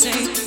say.